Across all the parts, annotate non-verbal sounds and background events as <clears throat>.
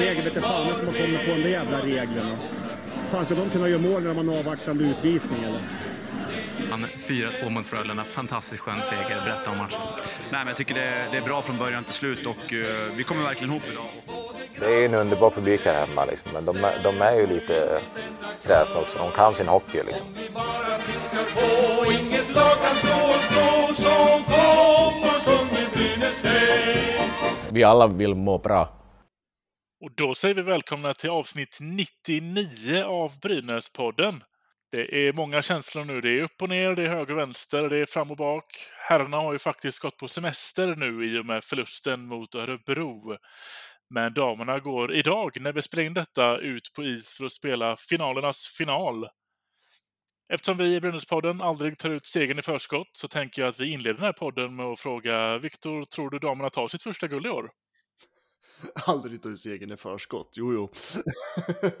jävla skitregel. Vet du fan som har kommit på de där jävla reglerna. Fan ska de kunna göra mål när de har en avvaktande utvisning eller? Han 4-2 mot Frölunda. Fantastiskt skön seger. Berätta om matchen. Nej, men jag tycker det, det är bra från början till slut och uh, vi kommer verkligen ihop idag. Det är en underbar publik här hemma liksom. men de, de är ju lite kräsna också. De kan sin hockey liksom. Vi alla vill må bra. Och då säger vi välkomna till avsnitt 99 av Brynäspodden. Det är många känslor nu. Det är upp och ner, det är höger och vänster, det är fram och bak. Herrarna har ju faktiskt gått på semester nu i och med förlusten mot Örebro. Men damerna går idag, när vi spelar in detta, ut på is för att spela finalernas final. Eftersom vi i Brynäspodden aldrig tar ut segern i förskott så tänker jag att vi inleder den här podden med att fråga Viktor, tror du damerna tar sitt första guld i år? <laughs> Aldrig ta ut segern i förskott, jo jo. <laughs>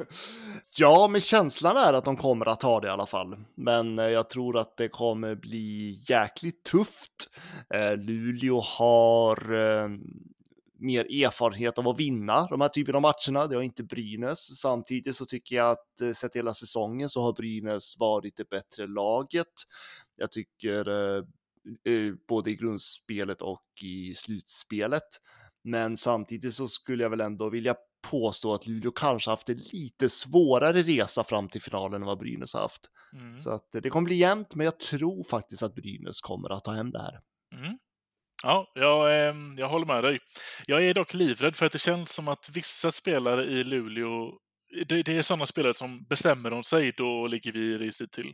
ja, men känslan är att de kommer att ta det i alla fall. Men eh, jag tror att det kommer bli jäkligt tufft. Eh, Luleå har eh, mer erfarenhet av att vinna de här typen av matcherna. Det har inte Brynäs. Samtidigt så tycker jag att sett hela säsongen så har Brynäs varit det bättre laget. Jag tycker både i grundspelet och i slutspelet. Men samtidigt så skulle jag väl ändå vilja påstå att Luleå kanske haft en lite svårare resa fram till finalen än vad Brynäs haft. Mm. Så att det kommer bli jämnt, men jag tror faktiskt att Brynäs kommer att ta hem det här. Mm. Ja, jag, eh, jag håller med dig. Jag är dock livrädd för att det känns som att vissa spelare i Luleå, det, det är sådana spelare som bestämmer om sig, då ligger vi risigt till.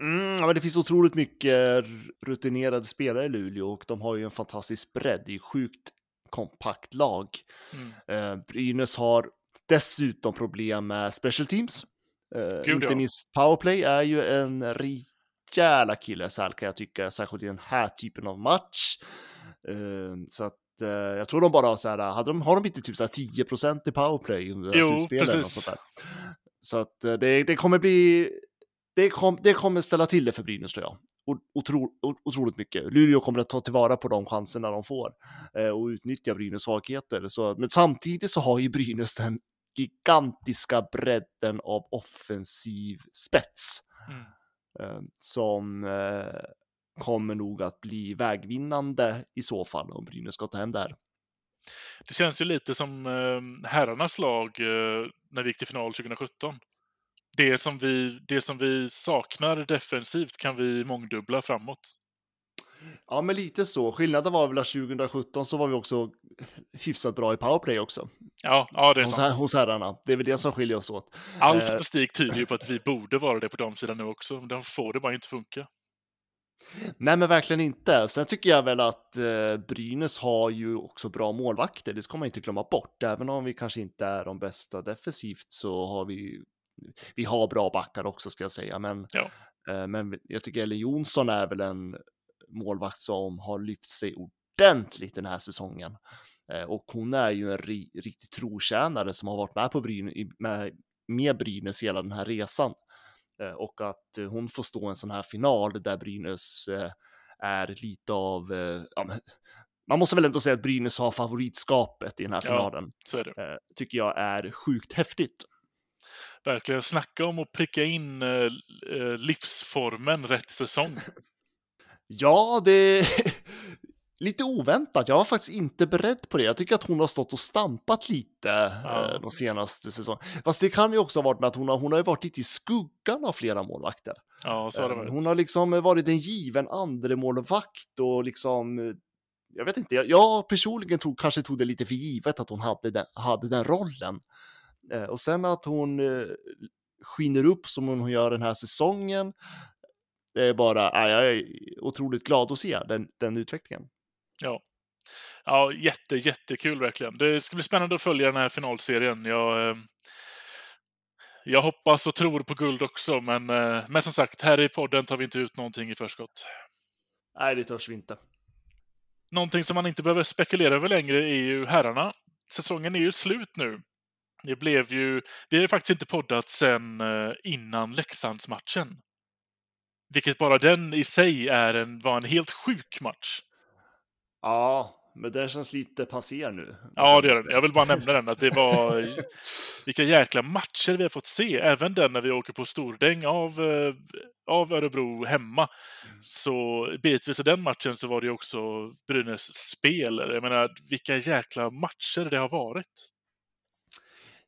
Mm, men det finns otroligt mycket rutinerade spelare i Luleå och de har ju en fantastisk bredd. Det är sjukt kompakt lag. Mm. Eh, Brynäs har dessutom problem med special teams. Eh, Gud, inte ja. minst powerplay är ju en rejäla akilleshäl kan jag tycka, särskilt i den här typen av match. Eh, så att eh, jag tror de bara har så här, hade de, har de inte typ så här 10 i powerplay under slutspelet? Och sånt där. Så att eh, det, det kommer bli, det, kom, det kommer ställa till det för Brynäs tror jag. Otro, otroligt mycket. Luleå kommer att ta tillvara på de chanserna de får eh, och utnyttja Brynäs svagheter. Så, men samtidigt så har ju Brynäs den gigantiska bredden av offensiv spets. Mm. Eh, som eh, kommer nog att bli vägvinnande i så fall om Brynäs ska ta hem det här. Det känns ju lite som eh, herrarnas lag eh, när vi gick till final 2017 det som, vi, det som vi saknar defensivt kan vi mångdubbla framåt. Ja, men lite så. Skillnaden var väl att 2017 så var vi också hyfsat bra i powerplay också. Ja, ja det är hos, sant. Hos herrarna. Det är väl det som skiljer oss åt. All eh, statistik tyder ju på att vi <laughs> borde vara det på damsidan nu också. Men får det bara inte funka. Nej, men verkligen inte. Sen tycker jag väl att eh, Brynäs har ju också bra målvakter. Det ska man inte glömma bort. Även om vi kanske inte är de bästa defensivt så har vi vi har bra backar också ska jag säga, men, ja. eh, men jag tycker Ellie Jonsson är väl en målvakt som har lyft sig ordentligt den här säsongen. Eh, och hon är ju en ri riktig trotjänare som har varit med på Bryn med, med Brynäs hela den här resan. Eh, och att hon får stå en sån här final där Brynäs eh, är lite av, eh, ja, man måste väl ändå säga att Brynäs har favoritskapet i den här finalen. Ja, eh, tycker jag är sjukt häftigt verkligen snacka om att pricka in eh, eh livsformen rätt säsong. <laughs> ja, det är <laughs> lite oväntat. Jag var faktiskt inte beredd på det. Jag tycker att hon har stått och stampat lite ja. eh, de senaste säsongerna. Fast det kan ju också ha varit med att hon har, hon har varit lite i skuggan av flera målvakter. Ja, så har det varit. Hon har liksom varit en given andre målvakt och liksom jag vet inte, jag, jag personligen tog, kanske tog det lite för givet att hon hade den, hade den rollen. Eh, och sen att hon eh, skiner upp som hon gör den här säsongen. Det är bara, jag är otroligt glad att se den, den utvecklingen. Ja. Ja, jätte, jättekul verkligen. Det ska bli spännande att följa den här finalserien. Jag, eh, jag hoppas och tror på guld också, men, men som sagt, här i podden tar vi inte ut någonting i förskott. Nej, det törs vi inte. Någonting som man inte behöver spekulera över längre är ju herrarna. Säsongen är ju slut nu. Det blev ju, vi har ju faktiskt inte poddat sen eh, innan Leksandsmatchen. Vilket bara den i sig är en, var en helt sjuk match. Ja, men det känns lite passé nu. Ja, det gör det. Jag vill bara nämna den, att det var <laughs> vilka jäkla matcher vi har fått se. Även den när vi åker på stordäng av, eh, av Örebro hemma. Så bitvis i den matchen så var det också Brynäs spel. Jag menar, vilka jäkla matcher det har varit.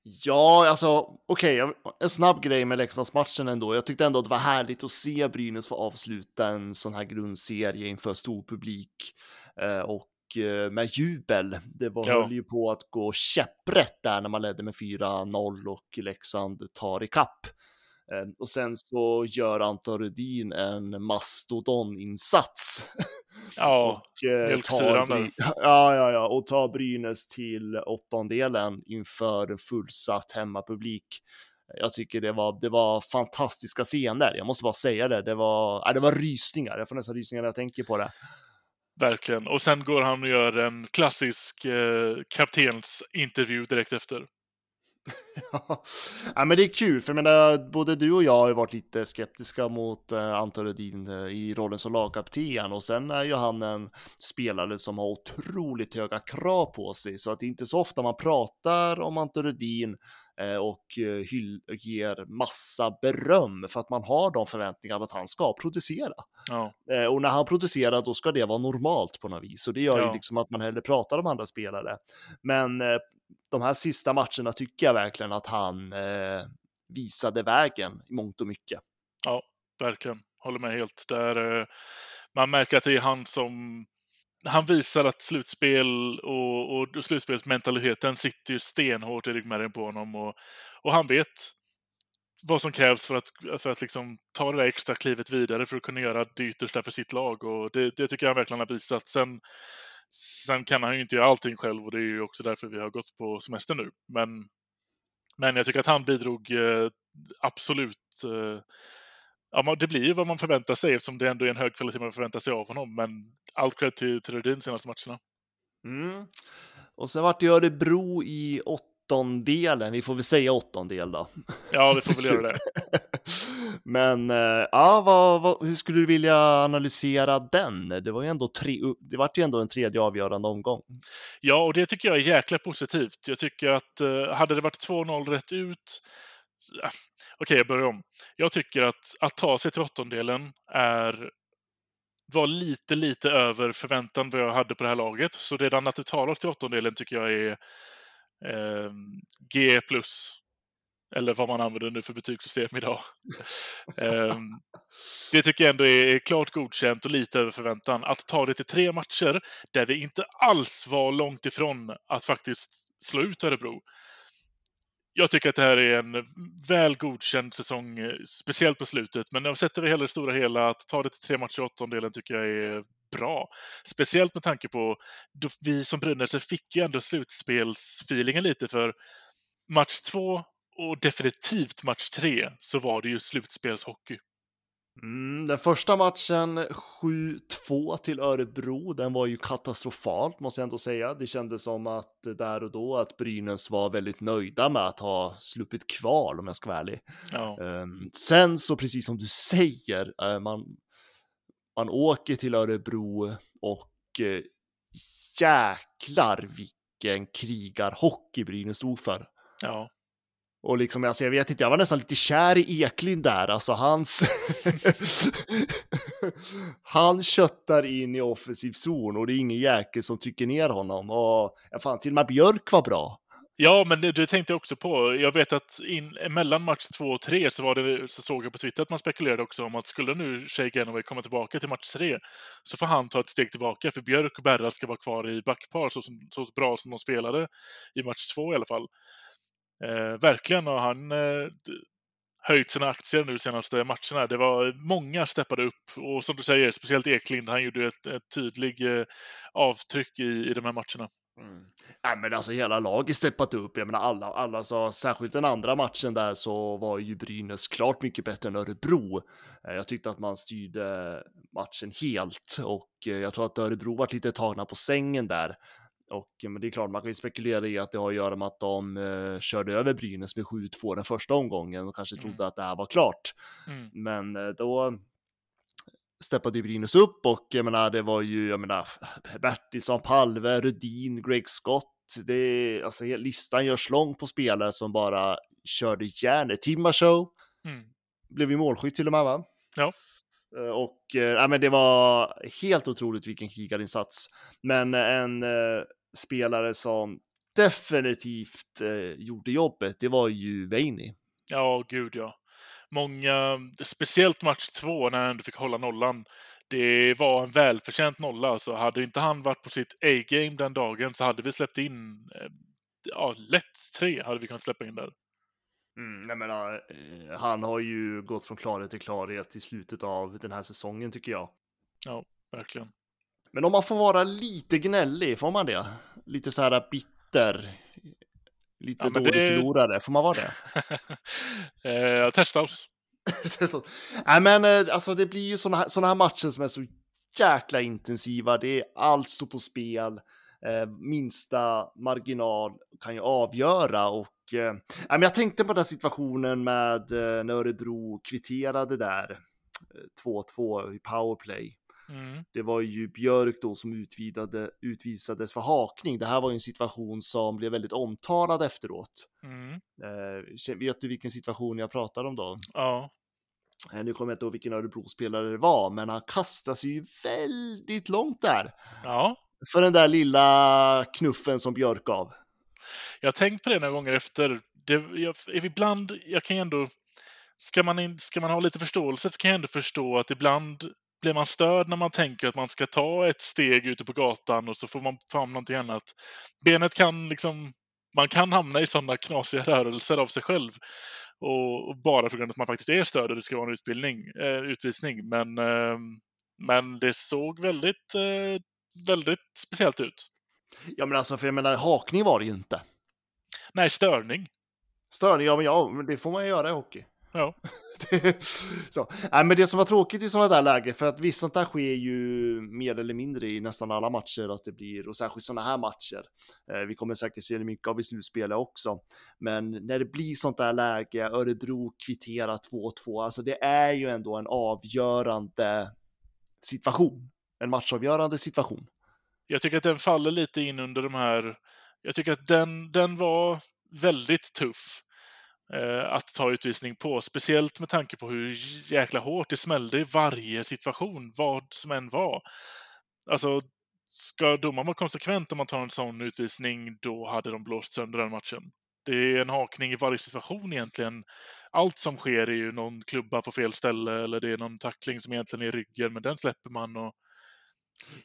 Ja, alltså okej, okay, en snabb grej med Leksandsmatchen ändå. Jag tyckte ändå att det var härligt att se Brynäs få avsluta en sån här grundserie inför stor publik eh, och eh, med jubel. Det var, ja. höll ju på att gå käpprätt där när man ledde med 4-0 och Leksand tar ikapp. Eh, och sen så gör Anton Rudin en mastodoninsats. Ja, <laughs> och, eh, helt tar <laughs> ja, ja, ja, och tar Brynäs till åttondelen inför fullsatt hemmapublik. Jag tycker det var, det var fantastiska scener. Jag måste bara säga det. Det var, äh, det var rysningar. Jag får nästan rysningar när jag tänker på det. Verkligen. Och sen går han och gör en klassisk eh, kaptensintervju direkt efter. <laughs> ja, men det är kul, för jag menar, både du och jag har varit lite skeptiska mot uh, Anton Rudin uh, i rollen som lagkapten och sen är ju han en spelare som har otroligt höga krav på sig, så att det är inte så ofta man pratar om Anton Rudin uh, och hyll, ger massa beröm för att man har de förväntningarna att han ska producera. Ja. och när han producerar, då ska det vara normalt på något vis, och det gör ja. ju liksom att man hellre pratar om andra spelare. Men de här sista matcherna tycker jag verkligen att han eh, visade vägen i mångt och mycket. Ja, verkligen. Håller med helt. Där, eh, man märker att det är han som han visar att slutspel och, och slutspelsmentaliteten sitter ju stenhårt i ryggmärgen på honom och, och han vet vad som krävs för att, för att liksom ta det där extra klivet vidare för att kunna göra det yttersta för sitt lag och det, det tycker jag verkligen har visat. Sen Sen kan han ju inte göra allting själv och det är ju också därför vi har gått på semester nu. Men, men jag tycker att han bidrog eh, absolut. Eh, ja, det blir ju vad man förväntar sig eftersom det ändå är en hög kvalitet man förväntar sig av honom. Men allt cred till, till Rudin senaste matcherna. Mm. Och sen vart det Örebro i åtta åttondelen, vi får väl säga åttondel då. Ja, vi får väl göra det. <laughs> Men eh, ja, vad, vad, hur skulle du vilja analysera den? Det var ju ändå tre, det var ju ändå en tredje avgörande omgång. Ja, och det tycker jag är jäkla positivt. Jag tycker att eh, hade det varit 2-0 rätt ut Okej, okay, jag börjar om. Jag tycker att att ta sig till åttondelen är var lite, lite över förväntan vad jag hade på det här laget. Så redan att tar oss till åttondelen tycker jag är eh, G+. Eller vad man använder nu för betygssystem idag. eh, det tycker jag ändå är klart godkänt och lite över förväntan. Att ta det till tre matcher där vi inte alls var långt ifrån att faktiskt slå ut Örebro. Jag tycker att det här är en väl godkänd säsong, eh, speciellt på slutet. Men sett över hela det stora hela, att ta det till tre matcher i åttondelen tycker jag är bra. Speciellt med tanke på, vi som Brynäs fick ju ändå slutspelsfeelingen lite för match två och definitivt match tre så var det ju slutspelshockey. Mm, den första matchen 7-2 till Örebro, den var ju katastrofalt måste jag ändå säga. Det kändes som att där och då att Brynäs var väldigt nöjda med att ha sluppit kval om jag ska vara ärlig. Ja. Um, sen så precis som du säger, uh, man, man åker till Örebro och uh, jäklar vilken krigarhockey Brynäs stod för. Ja. Och liksom, alltså jag vet inte, jag var nästan lite kär i Eklind där, alltså hans... <laughs> han köttar in i offensiv zon och det är ingen jäkel som trycker ner honom. Och ja, fan, till och med Björk var bra. Ja, men det, det tänkte jag också på. Jag vet att in, mellan match två och tre så, var det, så såg jag på Twitter att man spekulerade också om att skulle nu Shay Genoway komma tillbaka till match tre så får han ta ett steg tillbaka för Björk och Berra ska vara kvar i backpar så, så bra som de spelade i match två i alla fall. Eh, verkligen har han eh, höjt sina aktier nu senaste matcherna. Det var många steppade upp och som du säger, speciellt Eklind, han gjorde ett, ett tydligt eh, avtryck i, i de här matcherna. Mm. Nej, men alltså hela laget steppat upp. Jag menar alla, alla så särskilt den andra matchen där så var ju Brynäs klart mycket bättre än Örebro. Eh, jag tyckte att man styrde matchen helt och eh, jag tror att Örebro var lite tagna på sängen där. Och men det är klart, man kan ju spekulera i att det har att göra med att de eh, körde över Brynäs med 7-2 den första omgången och kanske trodde mm. att det här var klart. Mm. Men eh, då steppade ju Brynäs upp och jag menar, det var ju, jag menar, Bertilsson, Palve, Rudin, Greg Scott. Det, alltså, listan görs lång på spelare som bara körde järnet. Timmashow Mm. blev ju målskytt till och med, va? Ja. Eh, Och eh, ja, men det var helt otroligt vilken krigarinsats. Men en eh, spelare som definitivt eh, gjorde jobbet, det var ju Veini. Ja, gud ja. Många, speciellt match två när han ändå fick hålla nollan. Det var en välförtjänt nolla. Alltså, hade inte han varit på sitt A-game den dagen så hade vi släppt in, eh, ja, lätt tre hade vi kunnat släppa in där. Mm, jag menar, eh, han har ju gått från klarhet till klarhet i slutet av den här säsongen tycker jag. Ja, verkligen. Men om man får vara lite gnällig, får man det? Lite så här bitter, lite Ja, dålig det- förlorare, får man vara det? <laughs> eh, testa oss. <laughs> Nej, men eh, alltså det blir ju såna här, här matcher som är så jäkla intensiva. Det är allt står på spel. Eh, minsta marginal kan ju avgöra och eh, jag tänkte på den situationen med eh, när Örebro kvitterade där eh, 2-2 i powerplay. Mm. Det var ju Björk då som utvidade, utvisades för hakning. Det här var ju en situation som blev väldigt omtalad efteråt. Mm. Eh, vet du vilken situation jag pratar om då? Ja, Eh, Nu kommer jag inte ihåg vilken Örebro-spelare det var, men han kastade sig ju väldigt långt där. ja. För den där lilla knuffen som Björk gav. Jag har tänkt på det några gånger efter. Det, jag, ibland, jag kan ju ändå... Ska man, in, ska man ha lite förståelse så kan jag ändå förstå att ibland blir man störd när man tänker att man ska ta ett steg ute på gatan och så får man fram någonting annat. Benet kan liksom... Man kan hamna i sådana knasiga rörelser av sig själv. Och, och bara för grund av att man faktiskt är störd och det ska vara en utbildning, eh, utvisning. Men, eh, men det såg väldigt, eh, väldigt speciellt ut. Ja, men alltså, för jag menar, hakning var det ju inte. Nej, störning. Störning, ja, men ja, det får man ju göra i hockey. Ja. <laughs> Det- så. Nej, men det som var tråkigt i sådana där lägen, för att visst sånt där sker ju mer eller mindre i nästan alla matcher, att det blir, och särskilt sådana här matcher. Eh, vi kommer säkert se det mycket av i slutspelet också. Men när det blir sånt där läge, Örebro kvitterar 2-2, alltså det är ju ändå en avgörande situation. En matchavgörande situation. Jag tycker att den faller lite in under de här... Jag tycker att den, den var väldigt tuff att ta utvisning på. Speciellt med tanke på hur jäkla hårt det smällde i varje situation, vad som än var. Alltså, ska domaren vara konsekvent om man tar en sån utvisning, då hade de blåst sönder den matchen. Det är en hakning i varje situation egentligen. Allt som sker är ju någon klubba på fel ställe eller det är någon tackling som egentligen är i ryggen, men den släpper man och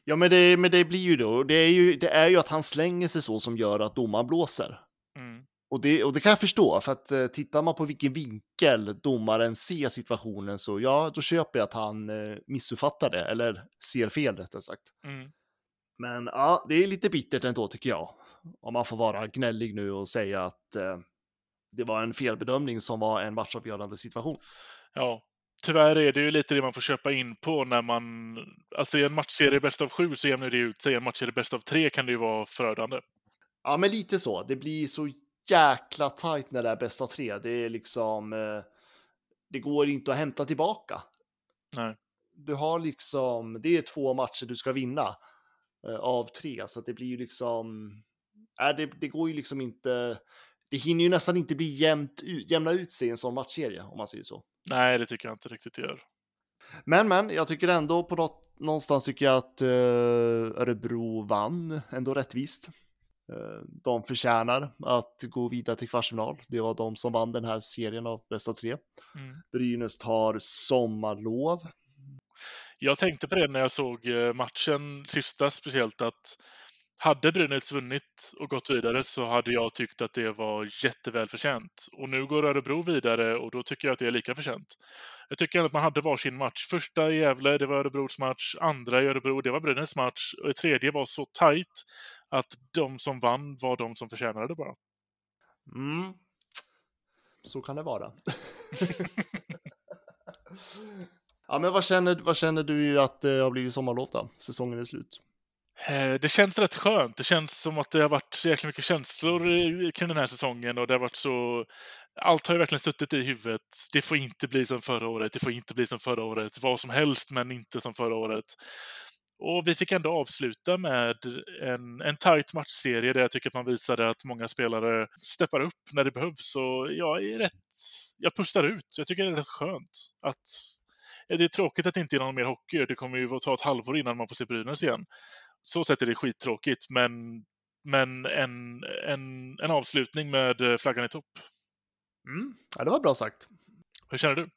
Ja, men det, men det blir ju då, det är ju, det är ju att han slänger sig så som gör att domaren blåser. mm, Och det, och det kan jag förstå, för att eh, tittar man på vilken vinkel domaren ser situationen så ja, då köper jag att han eh, missuppfattar det, eller ser fel rättare sagt. mm. Men ja, det är lite bittert ändå tycker jag. Om man får vara gnällig nu och säga att eh, det var en felbedömning som var en matchavgörande situation. Ja, tyvärr är det ju lite det man får köpa in på när man... Alltså i en matchserie bäst av sju så jämnar det ut sig. I en matchserie bäst av tre kan det ju vara förödande. Ja, men lite så. Det blir så jäkla tajt när det är bäst av tre. Det är liksom... Eh, det går inte att hämta tillbaka. Nej. Du har liksom... Det är två matcher du ska vinna eh, av tre, så att det blir ju liksom... Äh, det, det går ju liksom inte... Det hinner ju nästan inte bli jämnt jämna ut sig i en sån matchserie, om man säger så. Nej, det tycker jag inte riktigt det gör. Men, men, jag tycker ändå på något, någonstans tycker jag att eh, Örebro vann ändå rättvist. Eh, de förtjänar att gå vidare till kvartsfinal. Det var de som vann den här serien av bästa tre. Mm. Brynäs tar sommarlov. Jag tänkte på det när jag såg eh, matchen sista speciellt att hade Brynäs vunnit och gått vidare så hade jag tyckt att det var jätteväl förtjänt. Och nu går Örebro vidare och då tycker jag att det är lika förtjänt. Jag tycker att man hade varsin match. Första i Gävle, det var Örebros match. Andra i Örebro, det var Brynäs match. Och tredje var så tajt att de som vann var de som förtjänade det bara. Mm. Så kan det vara. <laughs> ja, men vad känner, vad känner du att det har blivit sommarlov då? Säsongen är slut. Eh, det känns rätt skönt. Det känns som att det har varit så jäkla mycket känslor kring den här säsongen och det har varit så... allt har ju verkligen suttit i huvudet. Det får inte bli som förra året, det får inte bli som förra året, vad som helst men inte som förra året. Och vi fick ändå avsluta med en, en tight matchserie där jag tycker att man visade att många spelare steppar upp när det behövs. Och jag är rätt... Jag pustar ut. Jag tycker det är rätt skönt att... Det är tråkigt att det inte är någon mer hockey. Det kommer ju att ta ett halvår innan man får se Brynäs igen. Så sett är det skittråkigt, men, men en, en, en avslutning med flaggan i topp. Mm. Ja, det var bra sagt. Hur känner du?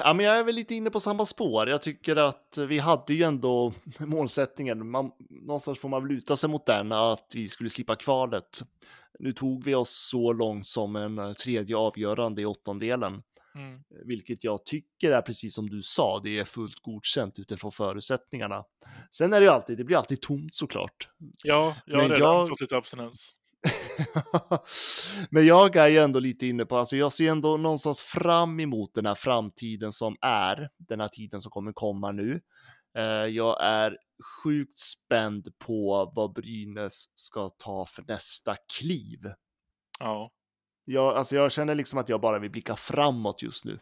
Ja, men jag är väl lite inne på samma spår. Jag tycker att vi hade ju ändå målsättningen. Man, någonstans får man luta sig mot den, att vi skulle slippa kvalet. Nu tog vi oss så långt som en eh, tredje avgörande i åttondelen. Mm. Vilket jag tycker är precis som du sa, det är fullt godkänt utifrån förutsättningarna. Sen är det ju alltid, det blir alltid tomt såklart. Ja, jag har redan jag... fått lite abstinens. <laughs> Men jag är ju ändå lite inne på, alltså jag ser ändå någonstans fram emot den här framtiden som är, den här tiden som kommer komma nu. Eh, jag är sjukt spänd på vad Brynäs ska ta för nästa kliv. Ja. Jag, alltså jag känner liksom att jag bara vill blicka framåt just nu.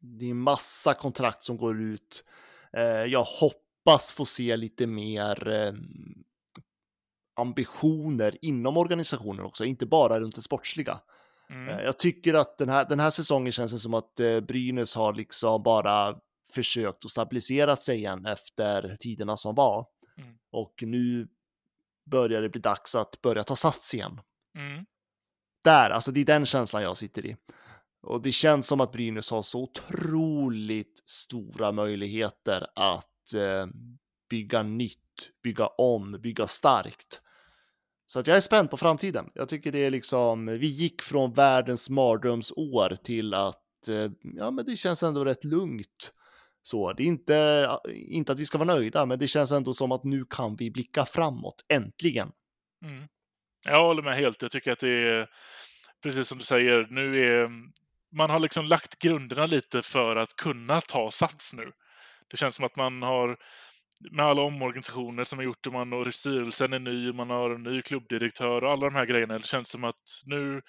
Det är massa kontrakt som går ut. Eh, jag hoppas få se lite mer eh, ambitioner inom organisationen också, inte bara runt det sportsliga. Mm. Eh, jag tycker att den här, den här säsongen känns det som att Brynäs har liksom bara försökt att stabilisera sig igen efter tiderna som var. Mm. Och nu börjar det bli dags att börja ta sats igen. Mm. Där, alltså det är den känslan jag sitter i. Och det känns som att Brynäs har så otroligt stora möjligheter att eh, bygga nytt, bygga om, bygga starkt. Så att jag är spänd på framtiden. Jag tycker det är liksom, vi gick från världens mardrömsår till att, eh, ja men det känns ändå rätt lugnt. Så det är inte, inte att vi ska vara nöjda, men det känns ändå som att nu kan vi blicka framåt, äntligen. Mm. Jag håller med helt. Jag tycker att det är, precis som du säger, nu är, man har liksom lagt grunderna lite för att kunna ta sats nu. Det känns som att man har med alla omorganisationer som har gjort och man och styrelsen är ny, man har en ny klubbdirektör och alla de här grejerna. Det känns som att nu,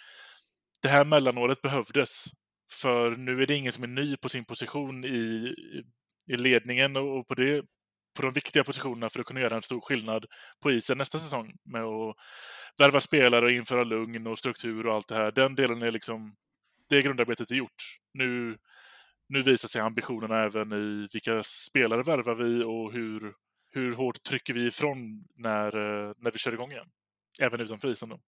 det här mellanåret behövdes. För nu är det ingen som är ny på sin position i, i ledningen och på, det, på de viktiga positionerna för att kunna göra en stor skillnad på isen nästa säsong med att värva spelare och införa lugn och struktur och allt det här. Den delen är liksom, det grundarbetet är gjort. Nu nu visar sig ambitionerna även i vilka spelare värvar vi och hur, hur hårt trycker vi ifrån när, eh, när vi kör igång igen. Även utanför isen då.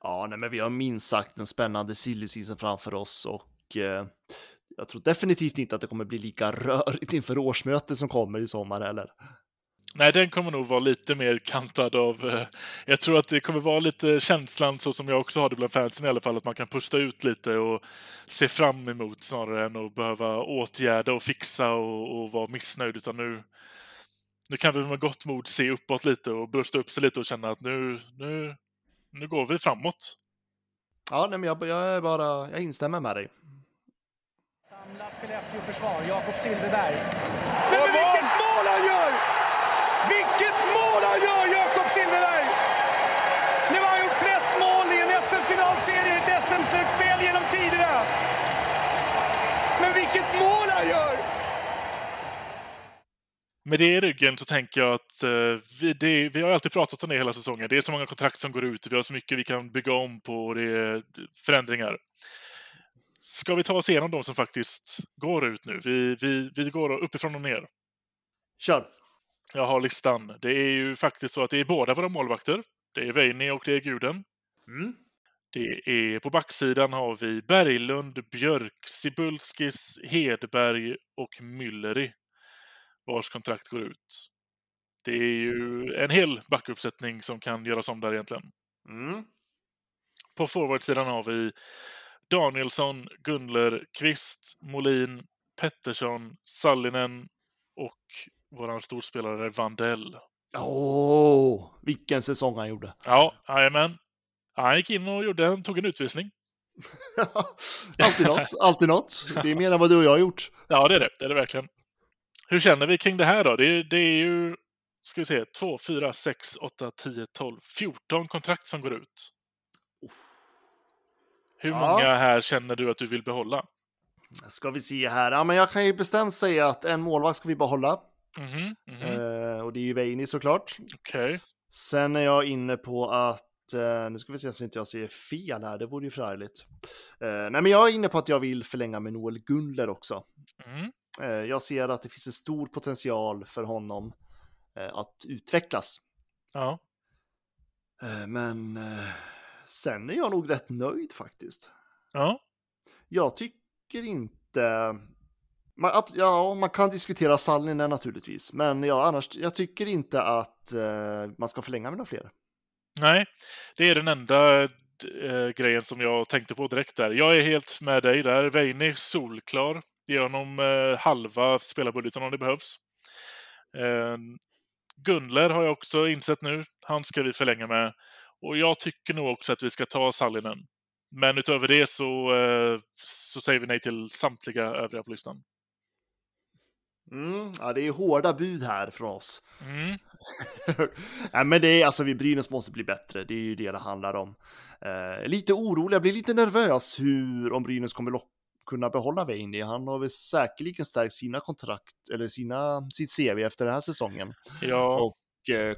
Ja, nej, men vi har minst sagt en spännande silly framför oss och eh, jag tror definitivt inte att det kommer bli lika rörigt inför årsmötet som kommer i sommar heller. Nej, den kommer nog vara lite mer kantad av... Eh, jag tror att det kommer vara lite känslan, så som jag också har det bland fansen i alla fall, att man kan pusta ut lite och se fram emot snarare än att behöva åtgärda och fixa och, och vara missnöjd. Utan nu, nu kan vi med gott mod se uppåt lite och brösta upp sig lite och känna att nu, nu, nu går vi framåt. Ja, nej, men jag, jag, är bara, jag instämmer med dig. Samlat Skellefteå-försvar, Jakob Silfverberg. Men vilket mål han gör! Vilket mål han gör, Jakob Silfverberg! Nu har han gjort flest mål i en SM-finalserie i ett SM-slutspel genom tiderna. Men vilket mål han gör! Med det i ryggen så tänker jag att eh, vi, det, vi har alltid pratat om det hela säsongen. Det är så många kontrakt som går ut vi har så mycket vi kan bygga om på och det är förändringar. Ska vi ta oss igenom de som faktiskt går ut nu? Vi, vi, vi går uppifrån och ner. Kör! Jag har listan. Det är ju faktiskt så att det är båda våra målvakter. Det är Veini och det är Guden. Mm. Det är, på backsidan har vi Berglund, Björk, Sibulskis, Hedberg och Mülleri. Vars kontrakt går ut. Det är ju en hel backuppsättning som kan göras om där egentligen. Mm. På forwardsidan har vi Danielsson, Gunler, Kvist, Molin, Pettersson, Sallinen och våran storspelare Vandell. Åh, oh, vilken säsong han gjorde. Ja, jajamän. Han gick in och gjorde en, tog en utvisning. <laughs> alltid något, alltid något. Det är mer än vad du och jag har gjort. <laughs> Ja, det är det. Det är det verkligen. Hur känner vi kring det här då? Det, det är ju, ska vi se, 2, 4, 6, 8, 10, 12, 14 kontrakt som går ut. Hur Ja. många här känner du att du vill behålla? Ska vi se här. Ja, men jag kan ju bestämt säga att en målvakt ska vi behålla. Mhm, mhm. Eh, och det är ju Veini såklart. Okej. Sen är jag inne på att, eh, nu ska vi se så inte jag säger fel här, det vore ju förargligt. Eh, nej, men jag är inne på att jag vill förlänga med Noel Gundler också. Mm. Eh, jag ser att det finns en stor potential för honom att utvecklas. Ja. Men sen är jag nog rätt nöjd faktiskt. Ja. Jag tycker inte... Man, ja, man kan diskutera Sallinen naturligtvis, men ja, annars, jag tycker inte att eh, man ska förlänga med några fler. Nej, det är den enda eh, grejen som jag tänkte på direkt där. Jag är helt med dig där. Veini solklar. Ge honom eh, halva spelarbudgeten om det behövs. Eh, Gunler har jag också insett nu. Han ska vi förlänga med. Och jag tycker nog också att vi ska ta Sallinen. Men utöver det så, eh, så säger vi nej till samtliga övriga på listan. Mm, ja, det är hårda bud här från oss. Mm. <laughs> Nej, men det är alltså, vi Brynäs måste bli bättre. Det är ju det det handlar om. Eh, lite orolig, jag blir lite nervös hur om Brynäs kommer lock- kunna behålla Veini. Han har väl säkerligen stärkt sina kontrakt eller sina, sitt CV efter den här säsongen. Ja, Och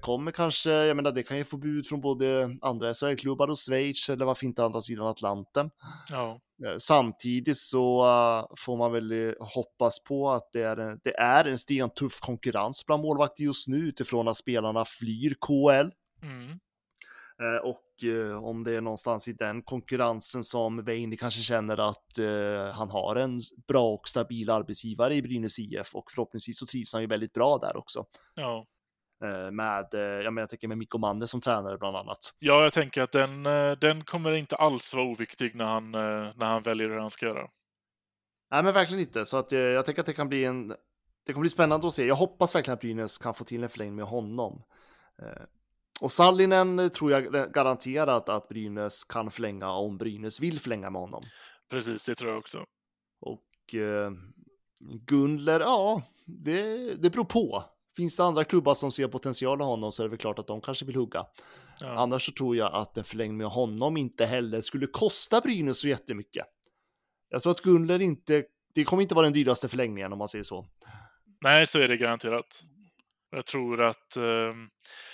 kommer kanske, jag menar det kan ju få bud från både andra SHL-klubbar och Schweiz eller varför inte andra sidan Atlanten. ja, Eh, Samtidigt så eh, får man väl eh, hoppas på att det är, en- det är en stentuff konkurrens bland målvakter just nu utifrån att spelarna flyr KL. mm. Eh, Och eh, om det är någonstans i den konkurrensen som Veini kanske känner att eh, han har en bra och stabil arbetsgivare i Brynäs IF och förhoppningsvis så trivs han ju väldigt bra där också. ja. Eh, Med, eh, ja men jag tänker med Mikko Manne som tränare bland annat. Ja, jag tänker att den, eh, den kommer inte alls vara oviktig när han, när han väljer hur han ska göra. Nej men verkligen inte, så att jag tänker att det kan bli en det kommer bli spännande att se. Jag hoppas verkligen att Brynäs kan få till en förlängning med honom. Och Sallinen tror jag garanterat att Brynäs kan förlänga om Brynäs vill förlänga med honom. Precis, det tror jag också. Och eh, Gunler, ja, det, det beror på. Finns det andra klubbar som ser potential i honom så är det väl klart att de kanske vill hugga. Ja. Annars så tror jag att en förlängning med honom inte heller skulle kosta Brynäs så jättemycket. Jag tror att Gunler inte, det kommer inte vara den dyraste förlängningen om man säger så. Nej, så är det garanterat. Jag tror att eh,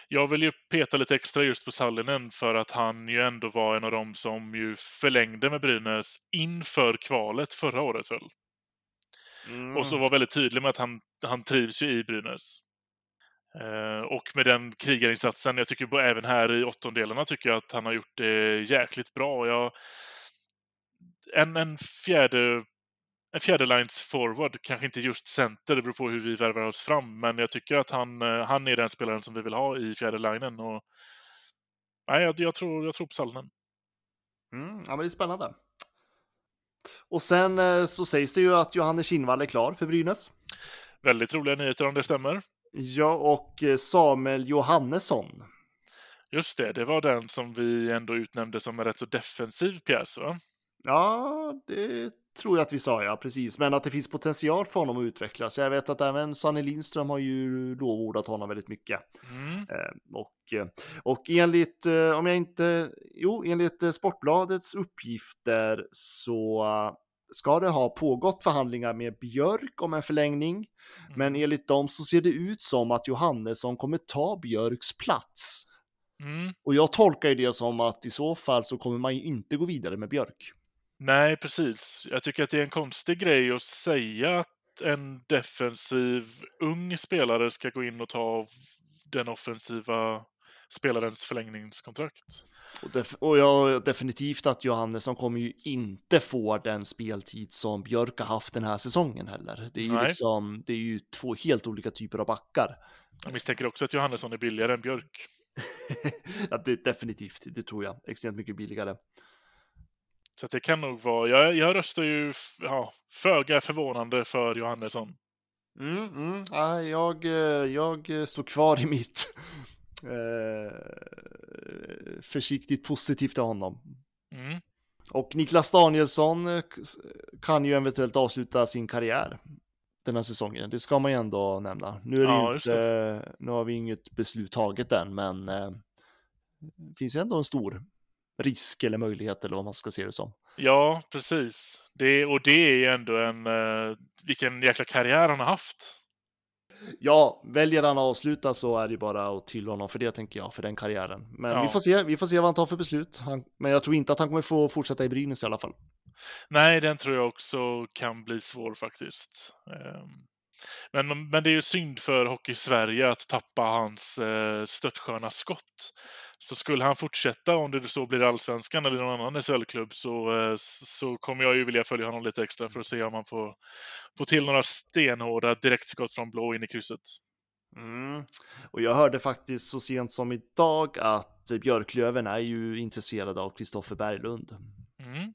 jag vill ju peta lite extra just på Sallinen för att han ju ändå var en av dem som ju förlängde med Brynäs inför kvalet förra året väl. Och så var väldigt tydlig med att han, han trivs ju i Brynäs. Eh, och med den krigarinsatsen, jag tycker även här i åttondelarna tycker jag att han har gjort det jäkligt bra. Jag, en, en fjärde en fjärdelines forward, kanske inte just center, det beror på hur vi värvar oss fram, men jag tycker att han, eh, han är den spelaren som vi vill ha i fjärde linen. Och, nej, jag, jag, tror, jag tror på Sallinen. Mm, ja, men det är spännande. Och sen eh, så sägs det ju att Johannes Kinnvall är klar för Brynäs. Väldigt roliga nyheter om det stämmer. Ja, och eh, Samuel Johannesson. Just det, det var den som vi ändå utnämnde som en rätt så defensiv pjäs, va? Ja, det tror jag att vi sa, ja, precis. Men att det finns potential för honom att utvecklas. Jag vet att även Sanne Lindström har ju lovordat honom väldigt mycket. Mm. Eh, Och, eh, och enligt, om jag inte, jo, enligt Sportbladets uppgifter så ska det ha pågått förhandlingar med Björk om en förlängning. Men enligt dem så ser det ut som att Johannesson kommer ta Björks plats. Mm. Och jag tolkar ju det som att i så fall så kommer man ju inte gå vidare med Björk. Nej, precis. Jag tycker att det är en konstig grej att säga att en defensiv ung spelare ska gå in och ta den offensiva spelarens förlängningskontrakt. Och, def- och jag definitivt att Johannesson kommer ju inte få den speltid som Björk har haft den här säsongen heller. Det är ju liksom, det är ju två helt olika typer av backar. Jag misstänker också att Johannesson är billigare än Björk. <laughs> ja, det, definitivt, det tror jag. Extremt mycket billigare. Så det kan nog vara... Jag, jag röstar ju ja, föga förvånande för Johannesson. Mm, mm. Ja, jag, eh, jag står kvar i mitt eh, försiktigt positivt till honom. Mm. Och Niklas Danielsson eh, kan ju eventuellt avsluta sin karriär den här säsongen. Det ska man ju ändå nämna. Nu, är det Ja, inte, nu har vi inget beslut taget än, men eh, det finns ju ändå en stor risk eller möjlighet eller vad man ska se det som. Ja, precis. Det, och det är ju ändå en... Uh, vilken jäkla karriär han har haft. Ja, väljer han att avsluta så är det bara att till honom för det tänker jag, för den karriären. Men Ja. vi får se, vi får se vad han tar för beslut. Han, men jag tror inte att han kommer få fortsätta i Brynäs i alla fall. Nej, den tror jag också kan bli svår faktiskt. Ehm, Men, men det är ju synd för Hockey Sverige att tappa hans eh, störtsköna skott. Så skulle han fortsätta, om det så blir Allsvenskan eller någon annan SHL-klubb, så, eh, så kommer jag ju vilja följa honom lite extra för att se om han får, får till några stenhårda direktskott från blå in i krysset. Mm. Och jag hörde faktiskt så sent som idag att Björklöven är ju intresserade av Kristoffer Berglund Mm.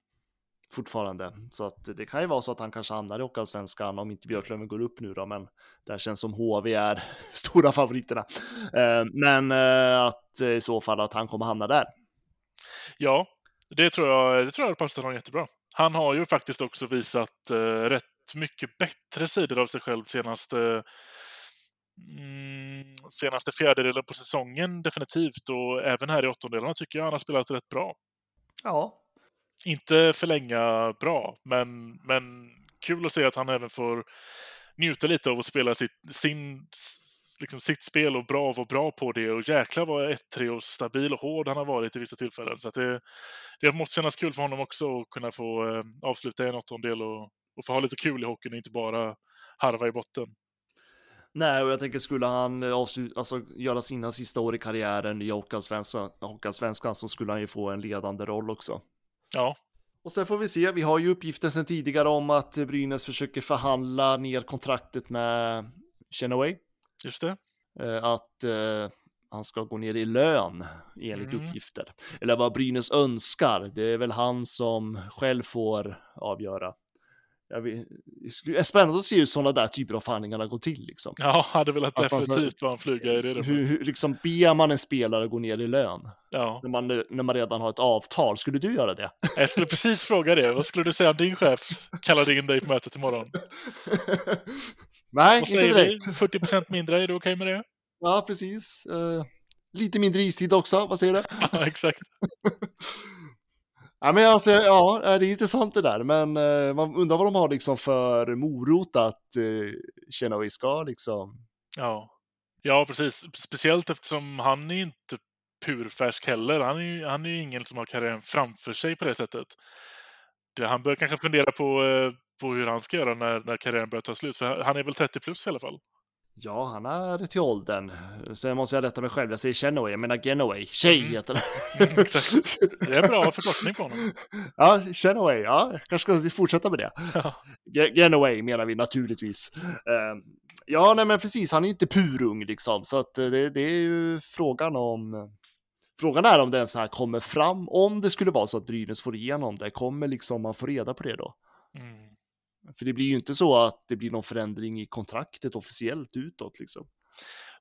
Fortfarande. Så att det kan ju vara så att han kanske hamnar i Hockeyallsvenskan om inte Björklöven går upp nu då, men det här känns som HV är <laughs> stora favoriterna. Eh, Men eh, att eh, i så fall att han kommer hamna där. Ja, det tror jag, det tror jag passar honom jättebra. Han har ju faktiskt också visat rätt mycket bättre sidor av sig själv senaste mm, senaste fjärdedelen på säsongen definitivt och även här i åttondelarna tycker jag han har spelat rätt bra. Ja, inte förlänga bra, men, men kul att se att han även får njuta lite av att spela sitt, sin, liksom sitt spel och bra och vara bra på det. Och jäklar vad 1-3 och stabil och hård han har varit i vissa tillfällen. Så att det, det måste kännas kul för honom också att kunna få eh, avsluta i en åttondel och, och få ha lite kul i hockeyn och inte bara harva i botten. Nej, och jag tänker skulle han eh, avsluta, alltså, göra sina sista år i karriären i Hockeyallsvenskan så skulle han ju få en ledande roll också. Ja, Och sen får vi se, vi har ju uppgiften sedan tidigare om att Brynäs försöker förhandla ner kontraktet med Chenaway. just det. Eh, Att eh, han ska gå ner i lön enligt Mm. uppgifter. Eller vad Brynäs önskar, det är väl han som själv får avgöra. Jag vet, det är spännande att se hur sådana där typer av förhandlingarna går till. Liksom. Ja, hade velat Att definitivt vara en fluga i det. Hur, hur liksom ber man en spelare gå ner i lön Ja. när man, när man redan har ett avtal? Skulle du göra det? <laughs> Jag skulle precis fråga det. Vad skulle du säga om din chef kallade in dig på mötet imorgon? <laughs> Nej, inte säger vi? direkt. 40 procent mindre, är du okej med det? Ja, precis. Eh, lite mindre istid också, vad säger du? <laughs> Ja, exakt. Ja, men alltså, ja, eh, det är intressant det där, men eh, man undrar vad de har liksom för morot att eh, vi ska liksom. Ja. ja, precis. Speciellt eftersom han är inte purfärsk heller. Han är ju han är ju ingen som har karriären framför sig på det sättet. Det, han bör kanske fundera på, eh, på hur han ska göra när, när karriären börjar ta slut. För han är väl 30 plus i alla fall. Ja, han är till åldern. Sen måste jag rätta mig själv, jag säger Chenaway, jag menar Genaway. Tjej Mm. heter det. Mm, exakt. Det är en bra förkortning på honom. Ja, Chenaway, ja, jag kanske ska fortsätta med det. Ja. Ge- Genaway menar vi naturligtvis. Eh, ja, nej men precis, han är ju inte purung liksom, så att eh, det, det är ju frågan om Frågan är om den så här kommer fram, om det skulle vara så att Brynäs får igenom det, kommer liksom man få reda på det då? Mm. För det blir ju inte så att det blir någon förändring i kontraktet officiellt utåt liksom.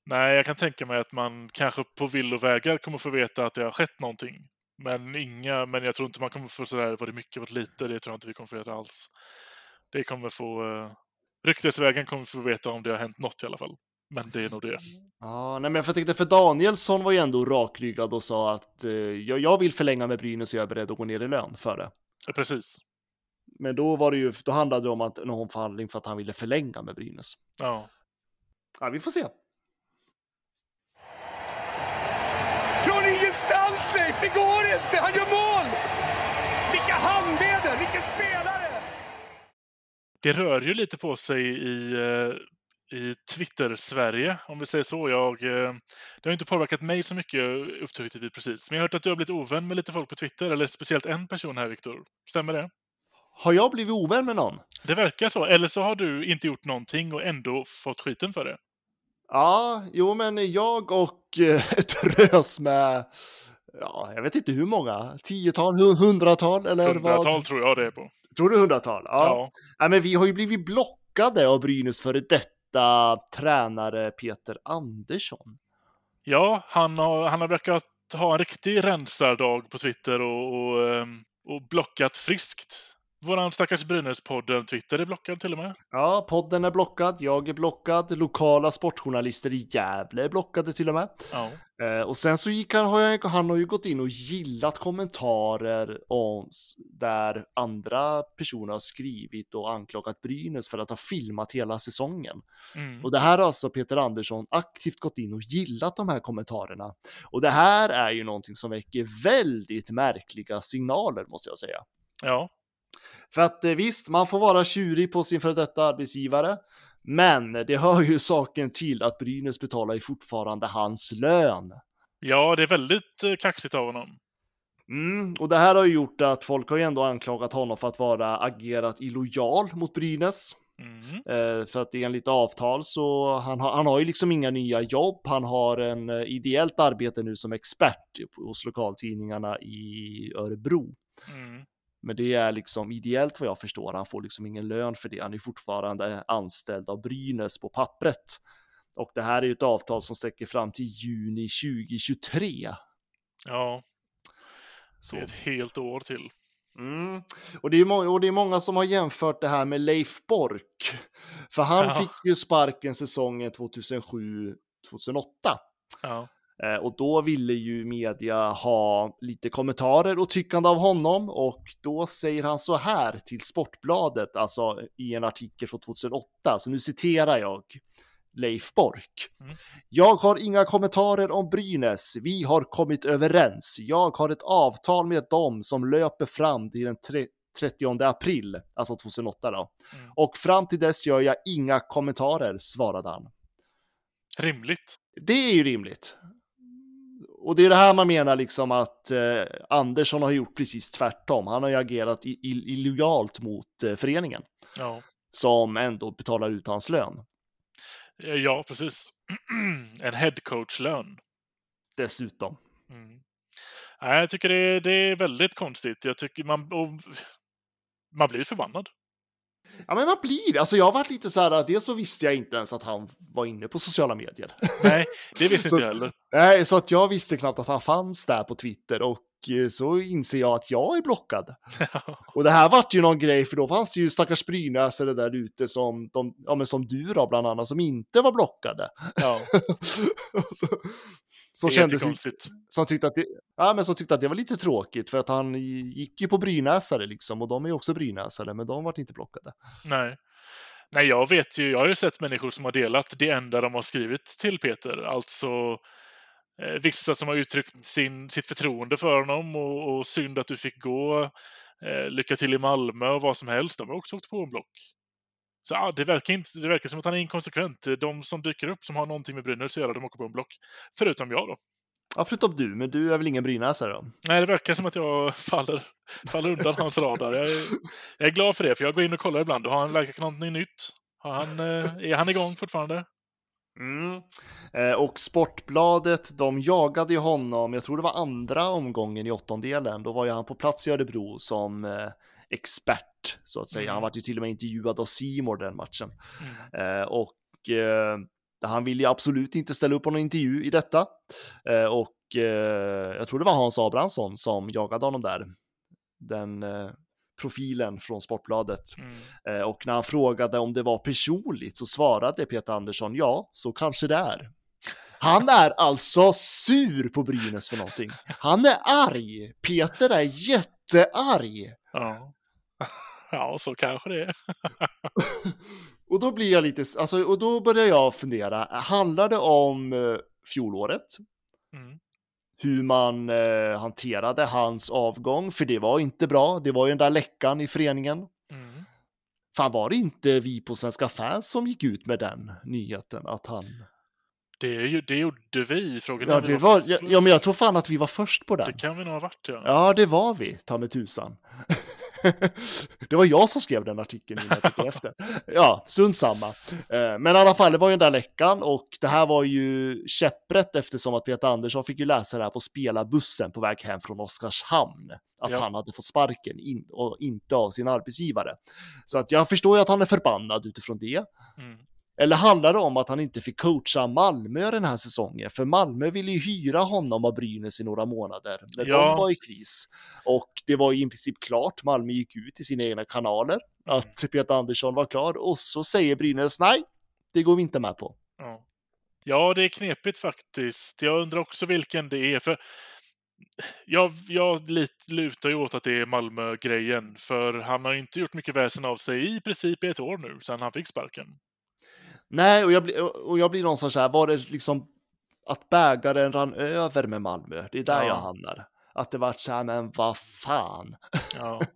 Nej, jag kan tänka mig att man kanske på villovägar kommer få veta att det har skett någonting. Men inga, men jag tror inte man kommer få sådär, var det mycket, var det lite? Det tror jag inte vi kommer få veta alls. Det kommer få, uh, ryktesvägen kommer få veta om det har hänt något i alla fall. Men det är nog det. Ja, nej men jag tänkte för Danielsson var ju ändå rakryggad och sa att eh, jag, jag vill förlänga med Brynäs och jag är beredd att gå ner i lön för det. Ja, precis. Men då var det ju, då handlade det om att någon förhandling för att han ville förlänga med Brynäs. Ja. Ja, vi får se. Från ingenstans, Leif! Det går inte! Han gör mål! Vilka handleder! Vilken spelare! Det rör ju lite på sig i, eh, i Twitter-Sverige, om vi säger så. Jag, eh, det har inte påverkat mig så mycket upptäckte precis. Men jag har hört att du har blivit ovän med lite folk på Twitter, eller speciellt en person här, Viktor. Stämmer det? Har jag blivit ovän med någon? Det verkar så. Eller så har du inte gjort någonting och ändå fått skiten för det. Ja, jo, men jag och eh, ett rös med, ja, jag vet inte hur många, tiotal, hu- hundratal eller Hundratal vad? tror jag det är på. Tror du hundratal? Ja. Ja. ja. men vi har ju blivit blockade av Brynäs före detta tränare Peter Andersson. Ja, han har, han har verkat ha en riktig rensardag på Twitter och, och, ehm, och blockat friskt. Våran stackars Brynäs-podden Twitter är blockad till och med. Ja, podden är blockad, jag är blockad, lokala sportjournalister i Gävle är blockade till och med. Ja. Eh, och sen så gick han, har jag, han har ju gått in och gillat kommentarer om, där andra personer har skrivit och anklagat Brynäs för att ha filmat hela säsongen. Mm. Och det här har alltså Peter Andersson aktivt gått in och gillat de här kommentarerna. Och det här är ju någonting som väcker väldigt märkliga signaler måste jag säga. ja. För att eh, visst, man får vara tjurig på sin före detta arbetsgivare, men det hör ju saken till att Brynäs betalar ju fortfarande hans lön. Ja, det är väldigt eh, kaxigt av honom. Mm, och det här har ju gjort att folk har ju ändå anklagat honom för att vara agerat illojal mot Brynäs. Mm. Eh, för att enligt avtal så han har, han har ju liksom inga nya jobb. Han har en ideellt arbete nu som expert hos lokaltidningarna i Örebro. Mm. Men det är liksom ideellt vad jag förstår. Han får liksom ingen lön för det. Han är fortfarande anställd av Brynäs på pappret. Och det här är ju ett avtal som sträcker fram till juni 2023. Ja, Så. det är ett helt år till. Mm. Och, det är må- och det är många som har jämfört det här med Leif Bork. För han Ja. fick ju sparken säsongen 2007-2008. Ja. Eh, och då ville ju media ha lite kommentarer och tyckande av honom och då säger han så här till Sportbladet, alltså i en artikel från 2008, så nu citerar jag Leif Bork. Mm. Jag har inga kommentarer om Brynäs. Vi har kommit överens. Jag har ett avtal med dem som löper fram till den tre- 30 april, alltså 2008 då. Mm. Och fram till dess gör jag inga kommentarer, svarade han. Rimligt. Det är ju rimligt. Och det är det här man menar liksom att eh, Andersson har gjort precis tvärtom. Han har ju agerat illojalt mot eh, föreningen Ja, som ändå betalar ut hans lön. Eh, ja precis. <clears throat> en headcoach-lön. Dessutom. Mm. Nej, jag tycker det är, det är väldigt konstigt. Jag tycker man... Och, man blir förbannad. Ja, men man blir Alltså, jag har varit lite så här att dels så visste jag inte ens att han var inne på sociala medier. <laughs> Nej, det visste Så- inte jag heller. Nej, så att jag visste knappt att han fanns där på Twitter och eh, så inser jag att jag är blockad. <laughs> Och det här vart ju någon grej, för då fanns det ju stackars brynäsare där ute som, de, ja, men som du då bland annat, som inte var blockade. Ja, <laughs> så, som, kändes, som, tyckte att det, ja, men som tyckte att det var lite tråkigt för att han gick ju på brynäsare liksom och de är ju också brynäsare men de vart inte blockade. Nej. Nej, jag vet ju, jag har ju sett människor som har delat det enda de har skrivit till Peter. Alltså eh, vissa som har uttryckt sin, sitt förtroende för honom och, och synd att du fick gå. Eh, lycka till i Malmö och vad som helst. De har också åkt på en block. Så ah, det, verkar inte, det verkar som att han är inkonsekvent. De som dyker upp som har någonting med Brynäs att göra, de åker på en block. Förutom jag då. Ja, förutom du, men du är väl ingen brynäsare då? Nej, det verkar som att jag <laughs> faller, faller undan hans radar. Jag är, jag är glad för det, för jag går in och kollar ibland. Har han likat någonting nytt? Har han, eh, är han igång fortfarande? Mm. Eh, och Sportbladet, de jagade ju honom, jag tror det var andra omgången i åttondelen, då var ju han på plats i Örebro som eh, expert, så att säga. Mm. Han var ju till och med intervjuad av Simor den matchen. Mm. Eh, och eh, han ville ju absolut inte ställa upp på någon intervju i detta. Eh, och eh, jag tror det var Hans Abrahamsson som jagade honom där. Den eh, profilen från Sportbladet. Mm. Eh, och när han frågade om det var personligt så svarade Peter Andersson ja, så kanske det är. Han är alltså sur på Brynäs för någonting. Han är arg. Peter är jättearg. Ja. <laughs> ja, så kanske det är. <laughs> Och då blir jag lite, alltså, och då börjar jag fundera, handlar det om eh, fjolåret? Mm. Hur man eh, hanterade hans avgång, för det var inte bra. Det var ju den där läckan i föreningen. Mm. Fan var det inte vi på Svenska fans som gick ut med den nyheten att han... Det, är ju, det gjorde vi. Frågan Ja, det var, ja, först. ja, men jag tror fan att vi var först på den. Det kan vi nog ha varit, ja. Ja, det var vi, ta med tusan. <laughs> <laughs> det var jag som skrev den artikeln innan jag efter. Ja, strunt samma. Eh, Men i alla fall, det var ju den där läckan och det här var ju käpprätt eftersom att Peter Andersson fick ju läsa det här på spelarbussen på väg hem från Oskarshamn. Att Ja. han hade fått sparken in, och inte av sin arbetsgivare. Så att jag förstår ju att han är förbannad utifrån det. Mm. Eller handlar det om att han inte fick coacha Malmö den här säsongen? För Malmö ville ju hyra honom av Brynäs i några månader när Ja. de var i kris. Och det var ju i princip klart. Malmö gick ut i sina egna kanaler att Peter Andersson var klar och så säger Brynäs nej, det går vi inte med på. Ja. ja, det är knepigt faktiskt. Jag undrar också vilken det är. För jag, jag lutar ju åt att det är Malmö-grejen. För han har ju inte gjort mycket väsen av sig i princip i ett år nu, sedan han fick sparken. Nej, och jag, blir- och jag blir någonstans så här, var det liksom att bägaren rann över med Malmö? Det är där Ja. jag hamnar. Att det vart så här, men vad fan. Ja, <laughs>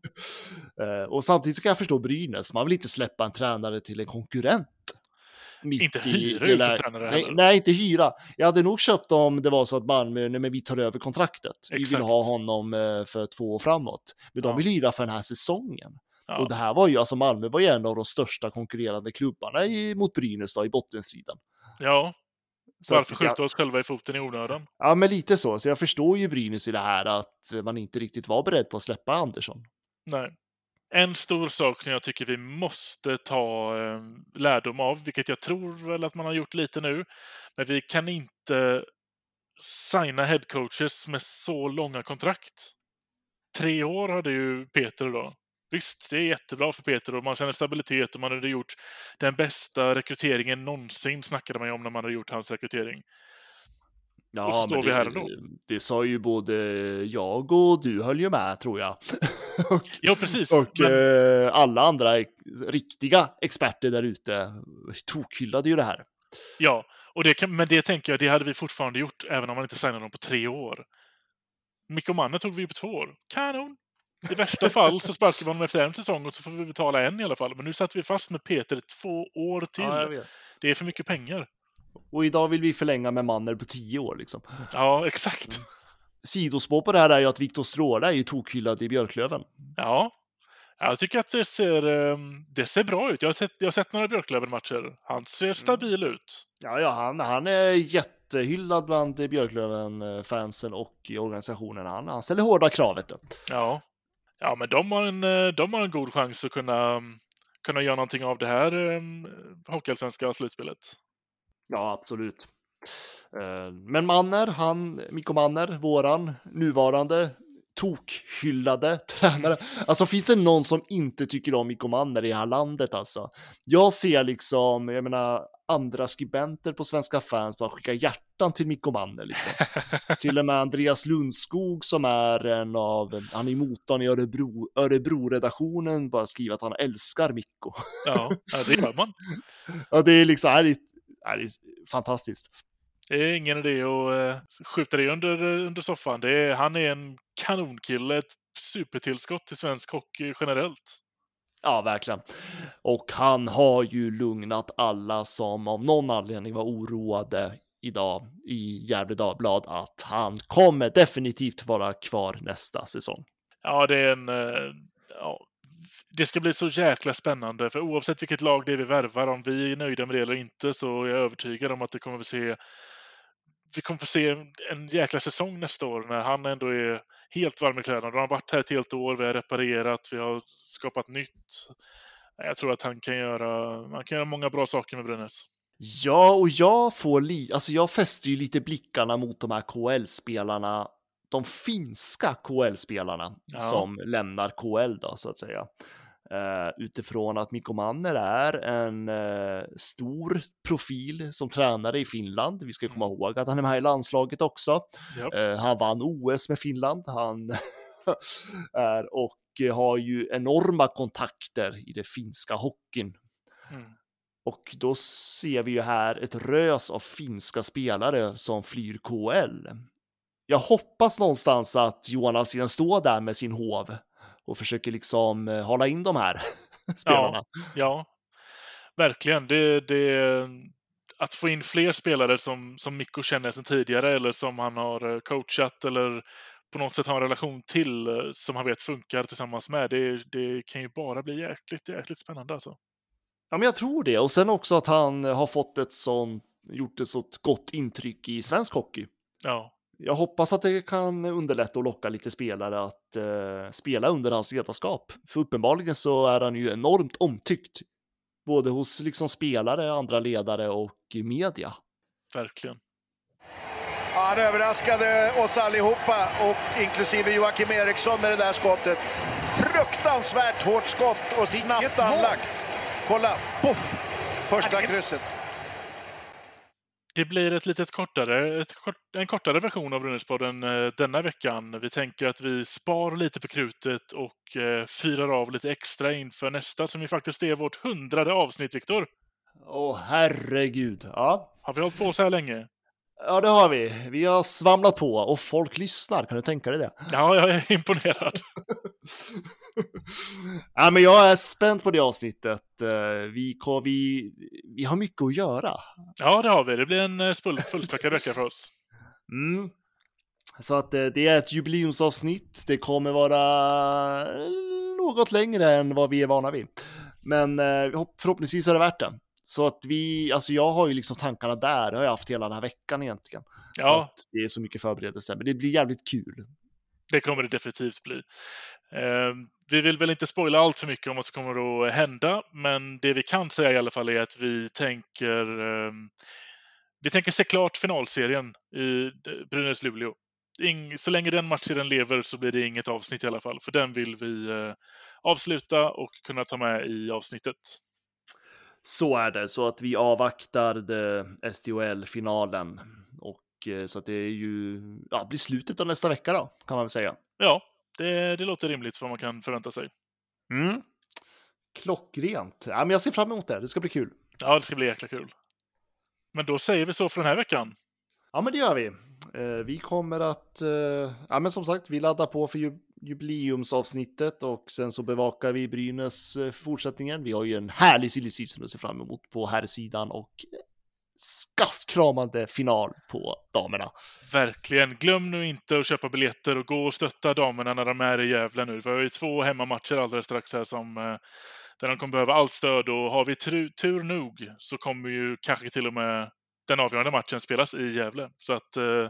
Eh, och samtidigt kan jag förstå Brynäs, man vill inte släppa en tränare till en konkurrent. Inte hyra ut en tränare nej, heller. nej, inte hyra. Jag hade nog köpt om det var så att Malmö, nej men vi tar över kontraktet. Vi vill Exakt. ha honom eh, för två år framåt. Men de Ja. vill hyra för den här säsongen. Ja. Och det här var ju, alltså Malmö var ju en av de största konkurrerande klubbarna i, mot Brynäs då, i bottenstriden. ja. Så varför skjuta oss själva i foten i onödan? Ja, men lite så. Så jag förstår ju Brynäs i det här att man inte riktigt var beredd på att släppa Andersson. Nej. En stor sak som jag tycker vi måste ta eh, lärdom av, vilket jag tror väl att man har gjort lite nu, men vi kan inte signa headcoaches med så långa kontrakt. Tre år hade ju Peter då. Visst, det är jättebra för Peter och man känner stabilitet och man hade gjort den bästa rekryteringen någonsin, snackade man ju om när man hade gjort hans rekrytering. Ja, Och så står men vi det, här ändå. Det sa ju både jag och du höll ju med tror jag. <laughs> och Ja, precis. och men- eh, alla andra riktiga experter där ute tokhyllade ju det här. Ja, och det kan, men det tänker jag, det hade vi fortfarande gjort även om man inte signade dem på tre år. Mikko Manne tog vi på två år. Kanon! I värsta fall så sparkar vi honom efter en säsong och så får vi betala en i alla fall. Men nu satt vi fast med Peter två år till. Ja, det är för mycket pengar. Och idag vill vi förlänga med Manner på tio år liksom. Ja, exakt. Sidospår på det här är ju att Viktor Stråle är ju tokhyllad i Björklöven. Ja. Jag tycker att det ser, eh, det ser bra ut. Jag har sett, jag har sett några Björklöven-matcher. Han ser stabil ut. Ja, ja, han, han är jättehyllad bland Björklöven-fansen och i organisationen. Han, han ställer hårda krav, vet du. Ja. Ja, men de har en, eh, de har en god chans att kunna, mm, kunna göra någonting av det här eh, hockeyallsvenska slutspelet. Ja, absolut. Eh, men Manner, han, Mikko Manner, våran nuvarande tokhyllade <laughs> tränare. Alltså finns det någon som inte tycker om Mikko Manner i det här landet alltså? Jag ser liksom, jag menar, andra skribenter på Svenska fans bara skicka hjärtan till Mikko Manner liksom. till och med Andreas Lundskog som är en av, han är motorn i Örebro, Örebro-redaktionen bara skriver att han älskar Mikko. Ja, det gör man. Ja, det är liksom, det är, det är fantastiskt. Det är ingen idé att uh, skjuta det under, under soffan. Det är, han är en kanonkille, ett supertillskott till svensk hockey generellt. Ja, verkligen. Och han har ju lugnat alla som av någon anledning var oroade idag i Gefle Dagblad att han kommer definitivt vara kvar nästa säsong. Ja, det är en... Eh, ja, det ska bli så jäkla spännande, för oavsett vilket lag det är vi värvar, om vi är nöjda med det eller inte, så är jag övertygad om att det kommer vi se vi kommer få se en jäkla säsong nästa år när han ändå är helt varm i kläderna. Han har varit här ett helt år, vi har reparerat, vi har skapat nytt. Jag tror att han kan göra, han kan göra många bra saker med Brynäs. Ja, och jag får li, alltså jag fäster ju lite blickarna mot de här KL-spelarna, de finska KL-spelarna Ja. som lämnar KL då så att säga. Uh, utifrån att Mikko Manner är en uh, stor profil som tränare i Finland. Vi ska komma ihåg att han är med i landslaget också. Japp. Uh, han vann OS med Finland. Han <laughs> är och har ju enorma kontakter i det finska hockeyn. Mm. Och då ser vi ju här ett rös av finska spelare som flyr KL. Jag hoppas någonstans att Johan Alsén står där med sin hov och försöker liksom eh, hålla in de här <laughs> spelarna. Ja, verkligen. Det, det, att få in fler spelare som, som Mikko känner sedan tidigare eller som han har eh, coachat eller på något sätt har en relation till eh, som han vet funkar tillsammans med. Det, det kan ju bara bli jäkligt, jäkligt spännande alltså. Ja, men jag tror det. Och sen också att han har fått ett sånt, gjort ett så gott intryck i svensk hockey. Ja, Jag hoppas att det kan underlätta och locka lite spelare att eh, spela under hans ledarskap. För uppenbarligen så är han ju enormt omtyckt både hos liksom spelare, andra ledare och media. Verkligen. Han överraskade oss allihopa, och inklusive Joakim Eriksson med det där skottet. Fruktansvärt hårt skott och snabbt anlagt. Kolla, poff! Första krysset. Det blir ett litet kortare, ett kort, en kortare version av Brynäspodden eh, denna veckan. Vi tänker att vi spar lite på krutet och eh, firar av lite extra inför nästa som ju faktiskt är vårt hundrade avsnitt, Viktor. Åh herregud, ja. Har vi hållit på så här länge? Ja, det har vi. Vi har svamlat på och folk lyssnar. Kan du tänka dig det? Ja, jag är imponerad. <laughs> ja, men jag är spänd på det avsnittet. Eh, vi, vi, vi har mycket att göra. Ja, det har vi. Det blir en eh, fullspäckad vecka för oss. Mm. Så att eh, det är ett jubileumsavsnitt. Det kommer vara något längre än vad vi är vana vid. Men förhoppningsvis är det värt det. Så att vi, alltså jag har ju liksom tankarna där, det har jag haft hela den här veckan egentligen. Ja. det är så mycket förberedelser, men det blir jävligt kul. Det kommer det definitivt bli. Eh, vi vill väl inte spoila allt för mycket om vad som kommer att hända, men det vi kan säga i alla fall är att vi tänker eh, vi tänker se klart finalserien i Brynäs-Luleå. Så länge den matchserien lever så blir det inget avsnitt i alla fall, för den vill vi eh, avsluta och kunna ta med i avsnittet. Så är det, så att vi avvaktar SDHL-finalen. Och eh, så att det är ju, ja, blir slutet av nästa vecka då, kan man väl säga. Ja, det, det låter rimligt för vad man kan förvänta sig. Mm. Klockrent. Ja, men jag ser fram emot det, det ska bli kul. Ja, det ska bli jäkla kul. Men då säger vi så för den här veckan. Ja, men det gör vi. Eh, vi kommer att, eh, ja men som sagt, vi laddar på för jubileumsavsnittet och sen så bevakar vi Brynäs eh, fortsättningen. Vi har ju en härlig silly season att se fram emot på här sidan och eh, skaskramande final på damerna. Verkligen. Glöm nu inte att köpa biljetter och gå och stötta damerna när de är i Gävle nu. Vi har ju två hemmamatcher alldeles strax här som eh, där de kommer behöva allt stöd och har vi tur, tur nog så kommer ju kanske till och med den avgörande matchen spelas i Gävle. Så att eh,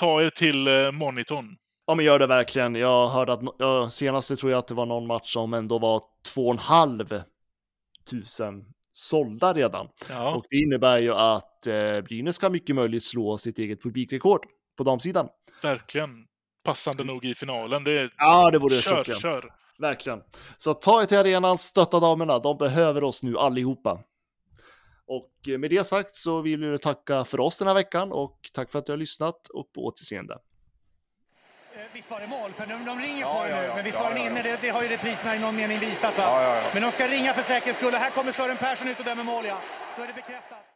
ta er till eh, monitorn. Ja, men gör det verkligen. Jag hörde att ja, senaste tror jag att det var någon match som ändå var två och en halv tusen sålda redan. Ja. Och det innebär ju att eh, Brynäs ska mycket möjligt slå sitt eget publikrekord på damsidan. Verkligen. Passande nog i finalen. Det är... Ja, det vore kör, kör. Verkligen. Så ta er till arenan, stötta damerna. De behöver oss nu allihopa. Och med det sagt så vill vi tacka för oss den här veckan och tack för att du har lyssnat och på återseende. Visst var det mål? För de, de ringer ja, på ja, nu, men visst var den inne? Det, det, har ju repriserna i någon mening visat. Va? Men de ska ringa för säkerhets skull. Och här kommer Sören Persson ut och dömer mål, ja. Då är det bekräftat.